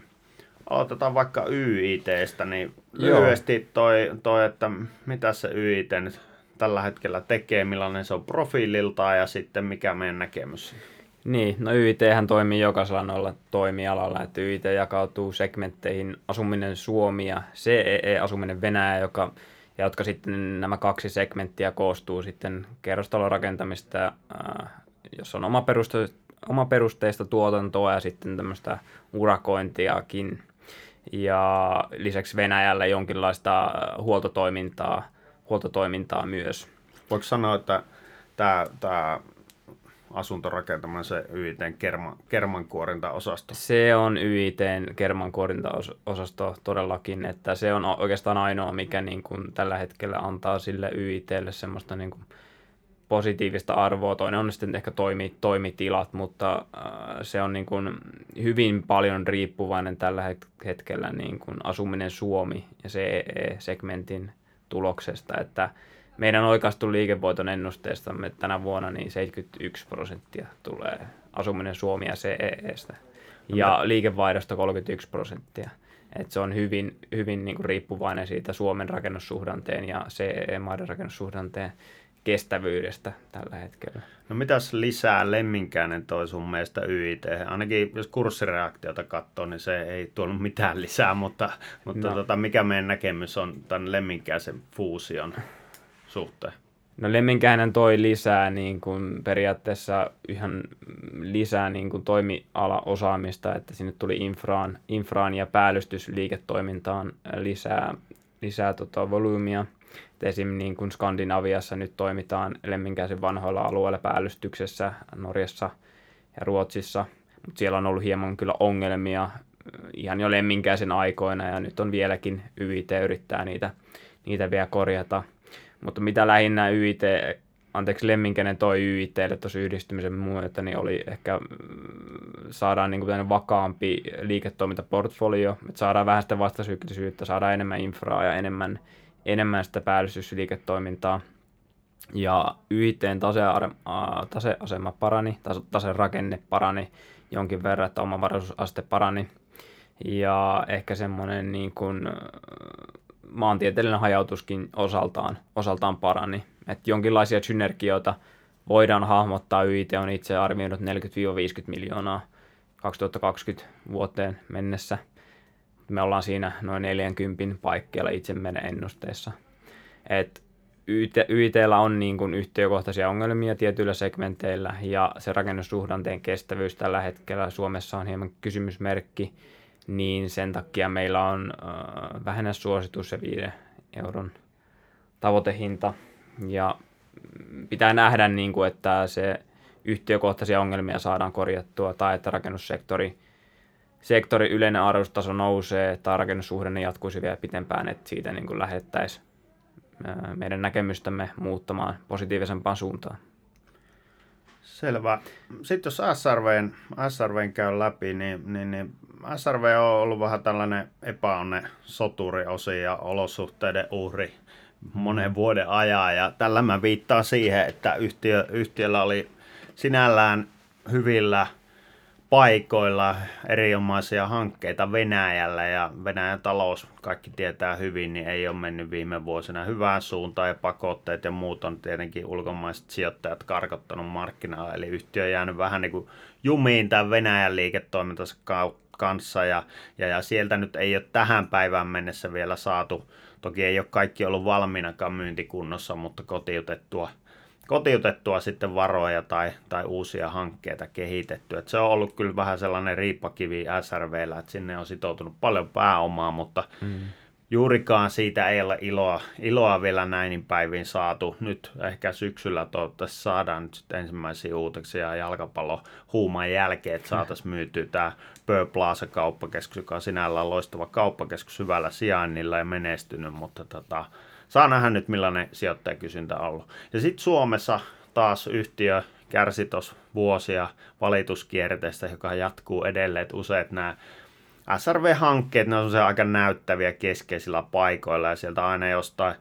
aloitetaan vaikka YITstä, niin lyhyesti toi, toi, että mitä se YIT nyt tällä hetkellä tekee, millainen se on profiililtaan ja sitten mikä meidän näkemys? Niin, no YIT toimii jokaisella noilla toimialalla, että YIT jakautuu segmentteihin asuminen Suomi ja CEE asuminen Venäjä, joka, ja jotka sitten nämä kaksi segmenttiä koostuu sitten kerrostalorakentamista, äh, jos on oma peruste, oma perusteista tuotantoa ja sitten tämmöistä urakointiakin. Ja lisäksi Venäjällä jonkinlaista huoltotoimintaa, huoltotoimintaa myös. Voiko sanoa, että tämä, tämä asuntorakentamaan se YITn kerma, kermankuorintaosasto? Se on YITn kermankuorintaosasto todellakin, että se on oikeastaan ainoa, mikä niin kuin tällä hetkellä antaa sille YITlle semmoista niin kuin positiivista arvoa. Toinen on sitten ehkä toimi, toimitilat, mutta äh, se on niin kuin hyvin paljon riippuvainen tällä hetkellä niin kuin asuminen Suomi ja CE-segmentin tuloksesta, että meidän oikaistu liikevoiton ennusteestamme tänä vuonna niin 71 prosenttia tulee asuminen Suomi ja CEEstä ja liikevaihdosta 31 prosenttia. Et se on hyvin, hyvin niin kuin riippuvainen siitä Suomen rakennussuhdanteen ja CEE-maiden rakennussuhdanteen kestävyydestä tällä hetkellä. No mitäs lisää Lemminkäinen toi sun mielestä YIT? Ainakin jos kurssireaktiota katsoo, niin se ei tuonut mitään lisää, mutta, mutta no. tota, mikä meidän näkemys on tämän Lemminkäisen fuusion suhteen? No Lemminkäinen toi lisää niin kuin periaatteessa ihan lisää niin kuin toimialaosaamista, että sinne tuli infraan, infraan ja päällystysliiketoimintaan lisää, lisää tota volyymia – esim. niin kuin Skandinaviassa nyt toimitaan lemminkäisen vanhoilla alueilla päällystyksessä Norjassa ja Ruotsissa, mutta siellä on ollut hieman kyllä ongelmia ihan jo lemminkäisen aikoina ja nyt on vieläkin YIT yrittää niitä, niitä vielä korjata. Mutta mitä lähinnä YIT, anteeksi Lemminkäinen toi YITlle tuossa yhdistymisen myötä, niin oli ehkä saadaan niin kuin vakaampi liiketoimintaportfolio, että saadaan vähän sitä vastasyklisyyttä, saadaan enemmän infraa ja enemmän enemmän sitä päällystysliiketoimintaa. Ja YITn taseasema parani, taserakenne parani jonkin verran, että omavaraisuusaste parani. Ja ehkä semmoinen niin kuin maantieteellinen hajautuskin osaltaan, osaltaan parani. Että jonkinlaisia synergioita voidaan hahmottaa. YIT on itse arvioinut 40-50 miljoonaa 2020 vuoteen mennessä – me ollaan siinä noin 40 paikkeilla itse meidän ennusteessa. Et YT, YTllä on niin kuin yhtiökohtaisia ongelmia tietyillä segmenteillä ja se rakennussuhdanteen kestävyys tällä hetkellä Suomessa on hieman kysymysmerkki, niin sen takia meillä on äh, vähennäsuositus ja 5 euron tavoitehinta ja pitää nähdä, niin kuin, että se yhtiökohtaisia ongelmia saadaan korjattua tai että rakennussektori sektorin yleinen arvostaso nousee tai rakennussuhdanne jatkuisi vielä pitempään, että siitä niin kuin lähettäisiin meidän näkemystämme muuttamaan positiivisempaan suuntaan. Selvä. Sitten jos SRVn, SRVn käy läpi, niin, niin, niin SRV on ollut vähän tällainen epäonne soturiosi ja olosuhteiden uhri monen vuoden ajan. Ja tällä mä viittaan siihen, että yhtiö, yhtiöllä oli sinällään hyvillä – paikoilla erinomaisia hankkeita Venäjällä ja Venäjän talous, kaikki tietää hyvin, niin ei ole mennyt viime vuosina hyvään suuntaan ja pakotteet ja muut on tietenkin ulkomaiset sijoittajat karkottanut markkinoilla, eli yhtiö on jäänyt vähän niin kuin jumiin tämän Venäjän liiketoimintansa kanssa ja, ja, ja sieltä nyt ei ole tähän päivään mennessä vielä saatu, toki ei ole kaikki ollut valmiinakaan myyntikunnossa, mutta kotiutettua – kotiutettua sitten varoja tai, tai uusia hankkeita kehitetty. Et se on ollut kyllä vähän sellainen riippakivi SRVllä, että sinne on sitoutunut paljon pääomaa, mutta mm. juurikaan siitä ei ole iloa, iloa vielä näin päivin saatu. Nyt ehkä syksyllä toivottavasti saadaan nyt sitten ensimmäisiä uutisia jalkapallo huuman jälkeen, että saataisiin myytyä tämä Pö Plaza kauppakeskus, joka on sinällään loistava kauppakeskus hyvällä sijainnilla ja menestynyt, mutta tota, saa nähdä nyt millainen sijoittajakysyntä on ollut. Ja sitten Suomessa taas yhtiö kärsi tuossa vuosia valituskierteestä, joka jatkuu edelleen, että useat nämä SRV-hankkeet, ne on se aika näyttäviä keskeisillä paikoilla ja sieltä aina jostain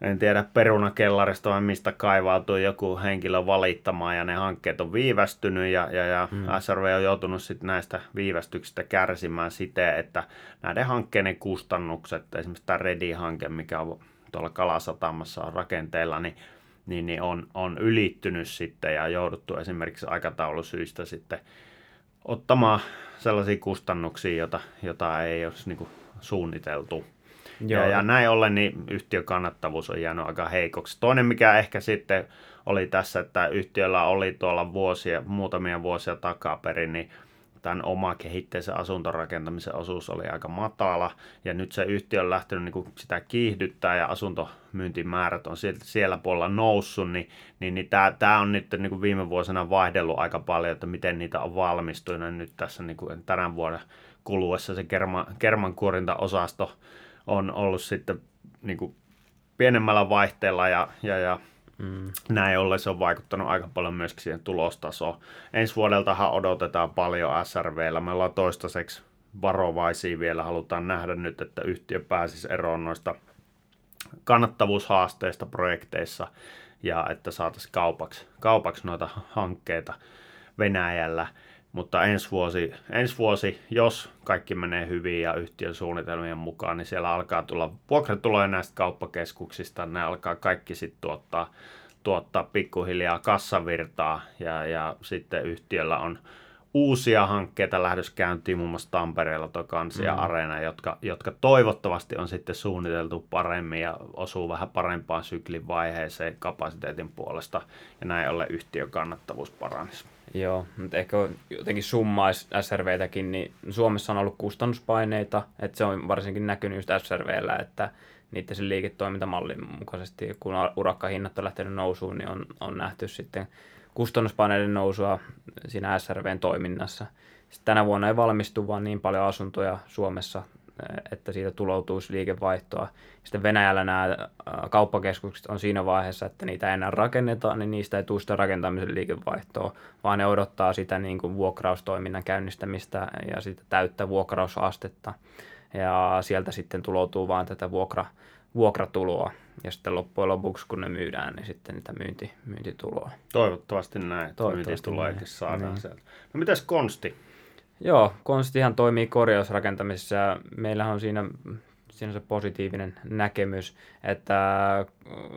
en tiedä perunakellarista vai mistä kaivautuu joku henkilö valittamaan ja ne hankkeet on viivästynyt ja, ja, ja mm. SRV on joutunut sitten näistä viivästyksistä kärsimään siten, että näiden hankkeiden kustannukset, esimerkiksi tämä Redi-hanke, mikä on tuolla Kalasatamassa on rakenteella, niin, niin, niin on, on ylittynyt sitten ja jouduttu esimerkiksi aikataulusyistä sitten ottamaan sellaisia kustannuksia, jota, jota ei olisi niin suunniteltu. Joo. Ja, ja näin ollen niin yhtiön kannattavuus on jäänyt aika heikoksi. Toinen, mikä ehkä sitten oli tässä, että yhtiöllä oli tuolla vuosia, muutamia vuosia takaperin, niin tämän oma kehitteisen asuntorakentamisen osuus oli aika matala, ja nyt se yhtiö on lähtenyt niin kuin sitä kiihdyttää, ja asuntomyyntimäärät on siellä, puolella noussut, niin, niin, niin tämä, tämä on nyt niin kuin viime vuosina vaihdellut aika paljon, että miten niitä on valmistunut, ja nyt tässä niin kuin tämän vuoden kuluessa se kerma, kermankuorintaosasto on ollut sitten niin kuin pienemmällä vaihteella ja, ja, ja mm. näin ollen se on vaikuttanut aika paljon myöskin siihen tulostasoon. Ensi vuodeltahan odotetaan paljon SRVllä. Me ollaan toistaiseksi varovaisia vielä. Halutaan nähdä nyt, että yhtiö pääsisi eroon noista kannattavuushaasteista projekteissa ja että saataisiin kaupaksi, kaupaksi noita hankkeita Venäjällä. Mutta ensi vuosi, ensi vuosi, jos kaikki menee hyvin ja yhtiön suunnitelmien mukaan, niin siellä alkaa tulla vuokratuloja näistä kauppakeskuksista. Ne alkaa kaikki sitten tuottaa, tuottaa pikkuhiljaa kassavirtaa ja, ja sitten yhtiöllä on uusia hankkeita lähdössä käyntiin, muun muassa Tampereella tuo Kansia mm. Areena, jotka, jotka toivottavasti on sitten suunniteltu paremmin ja osuu vähän parempaan syklin vaiheeseen kapasiteetin puolesta, ja näin ollen yhtiön kannattavuus paranisi. Joo, mutta ehkä jotenkin summaisi SRVtäkin, niin Suomessa on ollut kustannuspaineita, että se on varsinkin näkynyt just SRVllä, että niiden sen liiketoimintamallin mukaisesti, kun urakkahinnat on lähtenyt nousuun, niin on, on nähty sitten kustannuspaineiden nousua siinä SRVn toiminnassa. Sitten tänä vuonna ei valmistu vaan niin paljon asuntoja Suomessa, että siitä tuloutuisi liikevaihtoa. Sitten Venäjällä nämä kauppakeskukset on siinä vaiheessa, että niitä ei enää rakenneta, niin niistä ei tule sitä rakentamisen liikevaihtoa, vaan ne odottaa sitä niin kuin vuokraustoiminnan käynnistämistä ja sitä täyttä vuokrausastetta. Ja sieltä sitten tuloutuu vain tätä vuokra, vuokratuloa. Ja sitten loppujen lopuksi, kun ne myydään, niin sitten niitä myynti, myyntituloa. Toivottavasti näin, Toivottavasti myyntituloakin saadaan niin. sieltä. No mitäs konsti? Joo, konstihan toimii korjausrakentamisessa ja meillähän on siinä, siinä se positiivinen näkemys, että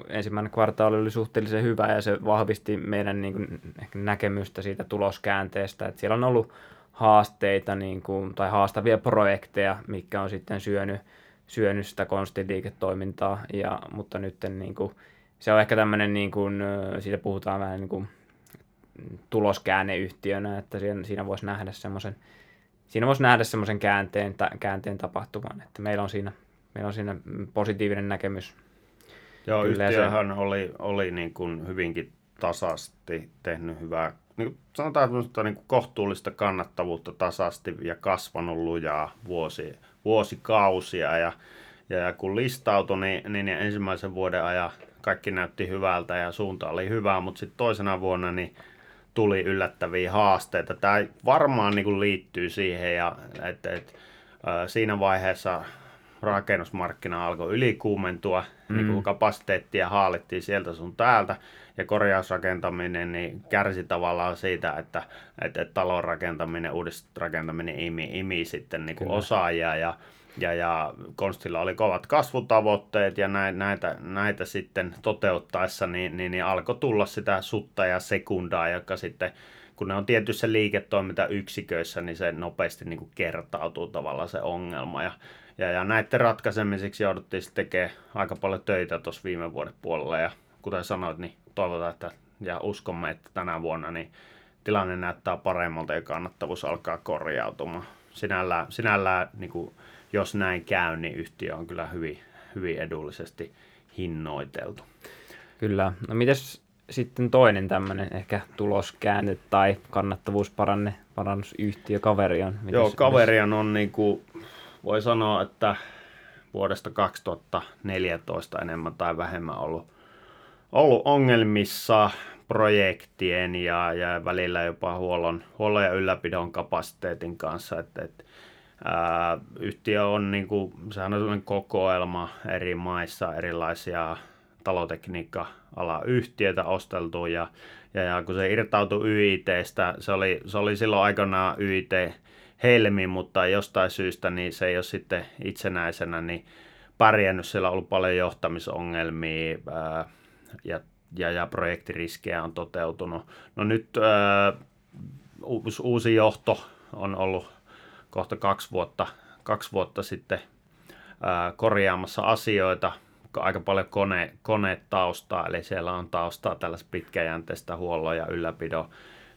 ensimmäinen kvartaali oli suhteellisen hyvä ja se vahvisti meidän niin kuin, näkemystä siitä tuloskäänteestä, että siellä on ollut haasteita niin kuin, tai haastavia projekteja, mikä on sitten syönyt, syönyt sitä konstiliiketoimintaa, ja, mutta nyt niin kuin, se on ehkä tämmöinen, niin kuin, siitä puhutaan vähän niin kuin tuloskääneyhtiönä, että siinä, siinä voisi nähdä semmoisen siinä voisi nähdä semmoisen käänteen, käänteen tapahtuman, että meillä on siinä, meillä on siinä positiivinen näkemys. Joo, Kyllä yhtiöhän se... oli, oli niin kuin hyvinkin tasasti tehnyt hyvää, niin kuin sanotaan niin kuin kohtuullista kannattavuutta tasasti ja kasvanut lujaa vuosi, vuosikausia ja, ja, ja kun listautui, niin, niin ensimmäisen vuoden ajan kaikki näytti hyvältä ja suunta oli hyvä, mutta sitten toisena vuonna niin tuli yllättäviä haasteita. Tämä varmaan niin kuin liittyy siihen, ja, että, että, siinä vaiheessa rakennusmarkkina alkoi ylikuumentua, mm. niin kuin kapasiteettia haalittiin sieltä sun täältä, ja korjausrakentaminen niin kärsi tavallaan siitä, että, että, että talon rakentaminen, uudisrakentaminen imi, imi sitten niin kuin osaajia, ja, ja, ja Konstilla oli kovat kasvutavoitteet, ja näitä, näitä, sitten toteuttaessa, niin, niin, niin alkoi tulla sitä sutta ja sekundaa, joka sitten kun ne on tietyissä liiketoimintayksiköissä, niin se nopeasti niin kuin kertautuu tavallaan se ongelma. Ja, ja, ja näiden ratkaisemiseksi jouduttiin sitten tekemään aika paljon töitä tuossa viime vuoden puolella. Ja kuten sanoit, niin toivotaan, että ja uskomme, että tänä vuonna niin tilanne näyttää paremmalta ja kannattavuus alkaa korjautumaan. Sinällään, sinällään niin kuin, jos näin käy, niin yhtiö on kyllä hyvin, hyvin edullisesti hinnoiteltu. Kyllä. No mites sitten toinen tämmöinen ehkä tuloskäänne tai kannattavuusparanne, parannusyhtiö Kaverion? Mites, Joo, Kaverion on niin kuin, voi sanoa, että vuodesta 2014 enemmän tai vähemmän ollut, ollut ongelmissa projektien ja, ja välillä jopa huollon, huollon ja ylläpidon kapasiteetin kanssa. Että, että, ää, yhtiö on, niin kuin, sehän on kokoelma eri maissa erilaisia talotekniikka-ala yhtiötä osteltu ja, ja, ja kun se irtautui YITstä, se oli, se oli silloin aikanaan YIT Helmi, mutta jostain syystä niin se ei ole sitten itsenäisenä niin pärjännyt, siellä on ollut paljon johtamisongelmia ää, ja, ja, ja projektiriskejä on toteutunut. No nyt ää, uusi johto on ollut kohta kaksi vuotta, kaksi vuotta sitten ää, korjaamassa asioita, aika paljon kone, konetaustaa, eli siellä on taustaa tällaista pitkäjänteistä huollon ja ylläpidon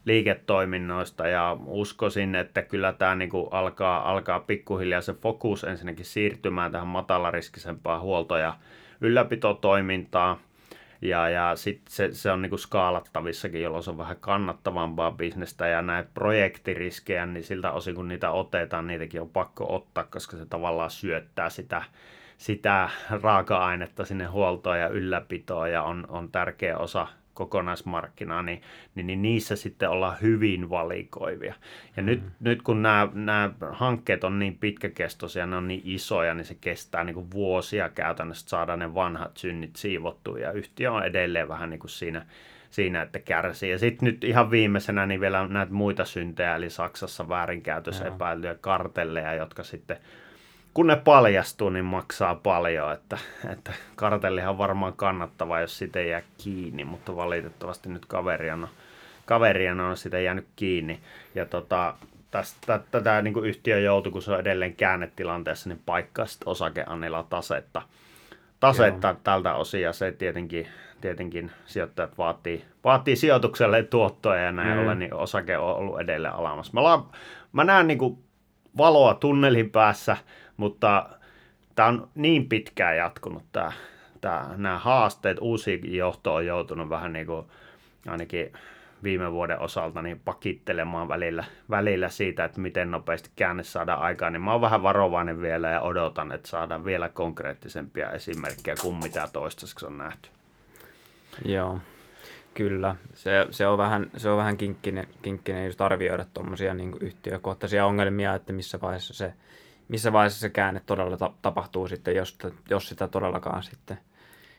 liiketoiminnoista ja uskoisin, että kyllä tämä niin kuin alkaa, alkaa pikkuhiljaa se fokus ensinnäkin siirtymään tähän matalariskisempaan huolto- ja ylläpitotoimintaan. Ja, ja sitten se, se on niin kuin skaalattavissakin, jolloin se on vähän kannattavampaa bisnestä ja näitä projektiriskejä, niin siltä osin kun niitä otetaan, niitäkin on pakko ottaa, koska se tavallaan syöttää sitä sitä raaka-ainetta sinne huoltoon ja ylläpitoon ja on, on tärkeä osa kokonaismarkkinaa, niin, niin, niin niissä sitten ollaan hyvin valikoivia. Ja mm. nyt, nyt kun nämä, nämä hankkeet on niin pitkäkestoisia, ne on niin isoja, niin se kestää niin kuin vuosia käytännössä saada ne vanhat synnit siivottua, ja yhtiö on edelleen vähän niin kuin siinä, siinä, että kärsii. Ja sitten nyt ihan viimeisenä niin vielä näitä muita syntejä, eli Saksassa väärinkäytössä epäilyjä kartelleja, jotka sitten kun ne paljastuu, niin maksaa paljon, että, että kartellihan on varmaan kannattava, jos sitä ei jää kiinni, mutta valitettavasti nyt kaverien on, kaverien on sitä jäänyt kiinni. Ja tota, tästä, tätä niin kuin yhtiö joutui, kun se on edelleen käännetilanteessa, niin paikkaa sitten osakeannilla tasetta, tasetta Joo. tältä osin, ja se tietenkin, tietenkin sijoittajat vaatii, vaatii sijoitukselle tuottoja, ja näin mm. ollen niin osake on ollut edelleen alamassa. Mä, mä näen niin kuin valoa tunnelin päässä, mutta tämä on niin pitkään jatkunut tämä, tämä, nämä haasteet, uusi johto on joutunut vähän niin kuin ainakin viime vuoden osalta niin pakittelemaan välillä, välillä siitä, että miten nopeasti käänne saadaan aikaan, niin mä oon vähän varovainen vielä ja odotan, että saadaan vielä konkreettisempia esimerkkejä kuin mitä toistaiseksi on nähty. Joo, kyllä. Se, se, on, vähän, se on vähän kinkkinen, kinkkinen just arvioida tuommoisia niin yhtiökohtaisia ongelmia, että missä vaiheessa se missä vaiheessa se käänne todella ta- tapahtuu sitten, jos, jos sitä todellakaan sitten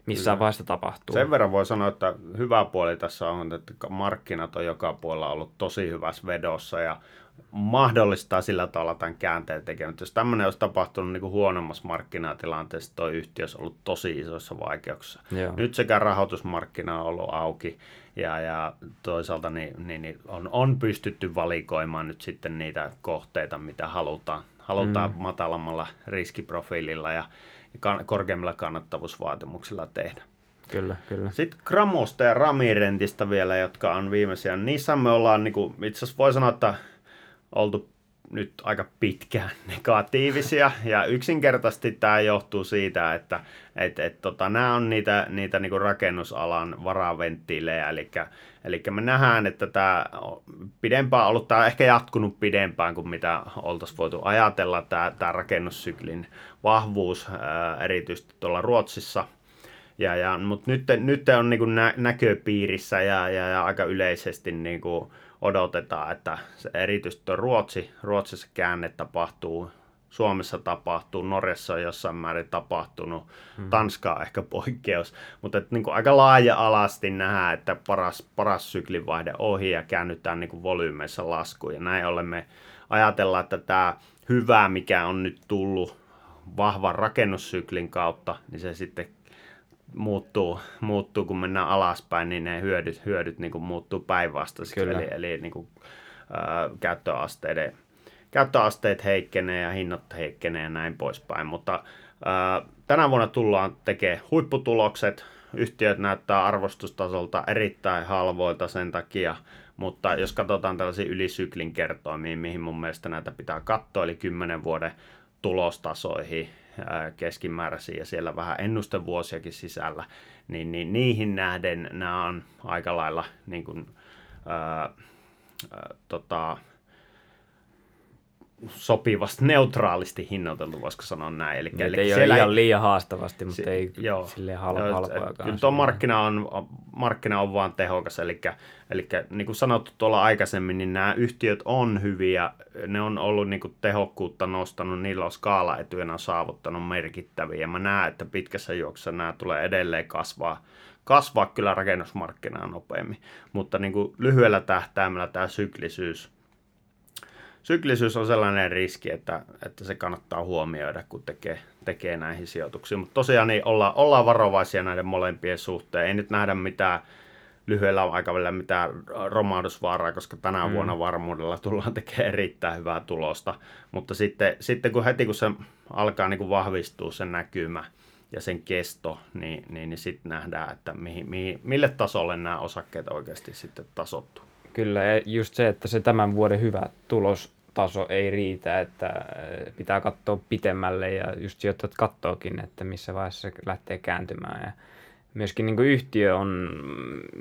missään Kyllä. vaiheessa tapahtuu. Sen verran voi sanoa, että hyvä puoli tässä on, että markkinat on joka puolella ollut tosi hyvässä vedossa ja mahdollistaa sillä tavalla tämän käänteen tekemistä. Jos tämmöinen olisi tapahtunut niin kuin huonommassa markkinatilanteessa, tuo yhtiö olisi ollut tosi isoissa vaikeuksissa. Joo. Nyt sekä rahoitusmarkkina on ollut auki ja, ja toisaalta niin, niin, niin on, on pystytty valikoimaan nyt sitten niitä kohteita, mitä halutaan halutaan mm. matalammalla riskiprofiililla ja korkeammilla kannattavuusvaatimuksilla tehdä. Kyllä, kyllä. Sitten Gramosta ja Ramirentista vielä, jotka on viimeisiä. Niissä me ollaan, niin kuin, itse asiassa voi sanoa, että oltu nyt aika pitkään negatiivisia ja yksinkertaisesti tämä johtuu siitä, että et, et, tota, nämä on niitä, niitä niinku rakennusalan varaventtiilejä, eli, eli me nähdään, että tämä pidempään ollut, tämä ehkä jatkunut pidempään kuin mitä oltaisiin voitu ajatella, tämä, tämä rakennussyklin vahvuus erityisesti tuolla Ruotsissa – ja, ja, mutta nyt, nyt on niin nä, näköpiirissä ja, ja, ja aika yleisesti niin kuin odotetaan, että se erityisesti Ruotsi, Ruotsissa käänne tapahtuu Suomessa tapahtuu, Norjassa on jossain määrin tapahtunut, hmm. Tanska on ehkä poikkeus, mutta että niin kuin aika laaja-alasti nähdään, että paras, paras syklinvaihde ohi ja käännytään niin kuin volyymeissa laskuun. Ja näin ollen me ajatellaan, että tämä hyvä, mikä on nyt tullut vahvan rakennussyklin kautta, niin se sitten muuttuu, muuttuu, kun mennään alaspäin, niin ne hyödyt, hyödyt niin kuin muuttuu päinvastaisesti. Eli, eli niin kuin, ää, käyttöasteiden, käyttöasteet heikkenee ja hinnat heikkenee ja näin poispäin. Mutta ää, tänä vuonna tullaan tekemään huipputulokset. Yhtiöt näyttää arvostustasolta erittäin halvoilta sen takia, mutta jos katsotaan tällaisia ylisyklin kertoimia, mihin mun mielestä näitä pitää katsoa, eli 10 vuoden tulostasoihin, keskimääräisiä ja siellä vähän ennustevuosiakin sisällä, niin, niin niihin nähden nämä on aika lailla niin kuin, ää, ää, tota, sopivasti neutraalisti hinnoiteltu, voisiko sanoa näin. Eli, eli ei siellä ole ihan liian haastavasti, mutta si- ei joo, silleen hal- joo, halpoakaan. Kyllä tuo markkina on, markkina on vaan tehokas, eli, eli niin kuin sanottu tuolla aikaisemmin, niin nämä yhtiöt on hyviä, ne on ollut niin kuin tehokkuutta nostanut, niillä on skaalaetuja, ne on saavuttanut merkittäviä, ja mä näen, että pitkässä juoksussa nämä tulee edelleen kasvaa, kasvaa kyllä rakennusmarkkinaa nopeammin, mutta niin kuin lyhyellä tähtäimellä tämä syklisyys, syklisyys on sellainen riski, että, että se kannattaa huomioida, kun tekee, tekee näihin sijoituksiin. Mutta tosiaan niin olla, ollaan varovaisia näiden molempien suhteen. Ei nyt nähdä mitään lyhyellä aikavälillä mitään romahdusvaaraa, koska tänä mm. vuonna varmuudella tullaan tekemään erittäin hyvää tulosta. Mutta sitten, sitten kun heti kun se alkaa niin kuin vahvistua sen näkymä ja sen kesto, niin, niin, niin sitten nähdään, että mihin, mihin, mille tasolle nämä osakkeet oikeasti sitten tasottuu. Kyllä, ja just se, että se tämän vuoden hyvä tulostaso ei riitä, että äh, pitää katsoa pitemmälle ja just sijoittajat kattookin, että missä vaiheessa se lähtee kääntymään. Ja myöskin niin yhtiö on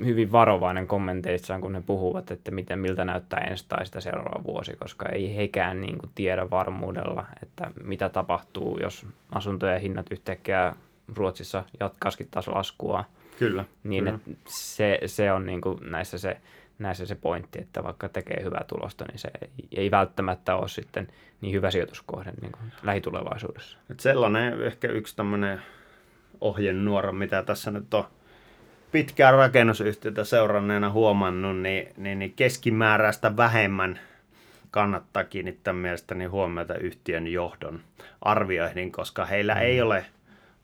hyvin varovainen kommenteissaan, kun ne puhuvat, että miten, miltä näyttää ensi tai sitä seuraava vuosi, koska ei hekään niin kuin tiedä varmuudella, että mitä tapahtuu, jos asuntojen hinnat yhtäkkiä Ruotsissa jatkaisikin taas laskua. Kyllä. Niin kyllä. Se, se on niin kuin näissä se näissä se pointti, että vaikka tekee hyvää tulosta, niin se ei välttämättä ole sitten niin hyvä sijoituskohde niin kuin lähitulevaisuudessa. Et sellainen ehkä yksi tämmöinen ohjenuora, mitä tässä nyt on pitkään rakennusyhtiötä seuranneena huomannut, niin, niin, niin keskimääräistä vähemmän kannattaa kiinnittää mielestäni huomiota yhtiön johdon arvioihin, koska heillä mm. ei ole –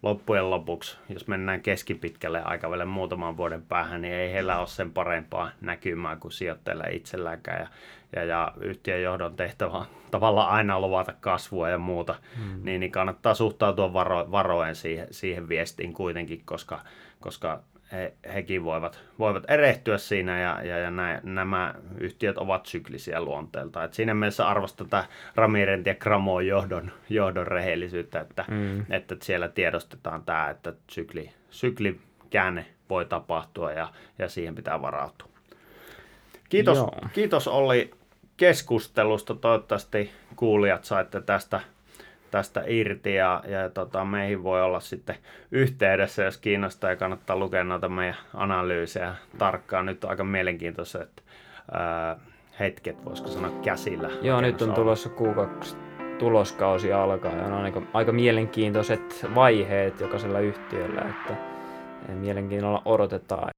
loppujen lopuksi, jos mennään keskipitkälle aikavälille muutaman vuoden päähän, niin ei heillä ole sen parempaa näkymää kuin sijoittajilla itselläänkään. Ja, ja, ja yhtiön johdon tehtävä on tavallaan aina luvata kasvua ja muuta, mm. niin, niin kannattaa suhtautua varo, varoen siihen, siihen viestiin kuitenkin, koska, koska he, hekin voivat, voivat erehtyä siinä ja, ja, ja nä, nämä yhtiöt ovat syklisiä luonteelta. Et siinä mielessä arvostan tätä Ramirent ja Gramoon johdon, johdon rehellisyyttä, että, mm. että siellä tiedostetaan tämä, että sykli, syklikäänne voi tapahtua ja, ja siihen pitää varautua. Kiitos, kiitos Olli keskustelusta. Toivottavasti kuulijat saitte tästä tästä irti ja, ja tota, meihin voi olla sitten yhteydessä, jos kiinnostaa ja kannattaa lukea noita meidän analyysejä tarkkaan. Nyt on aika mielenkiintoiset ää, hetket, voisiko sanoa käsillä. Joo, nyt on tulossa kuukaksi tuloskausi alkaa ja on aika, aika mielenkiintoiset vaiheet jokaisella yhtiöllä, että mielenkiinnolla odotetaan.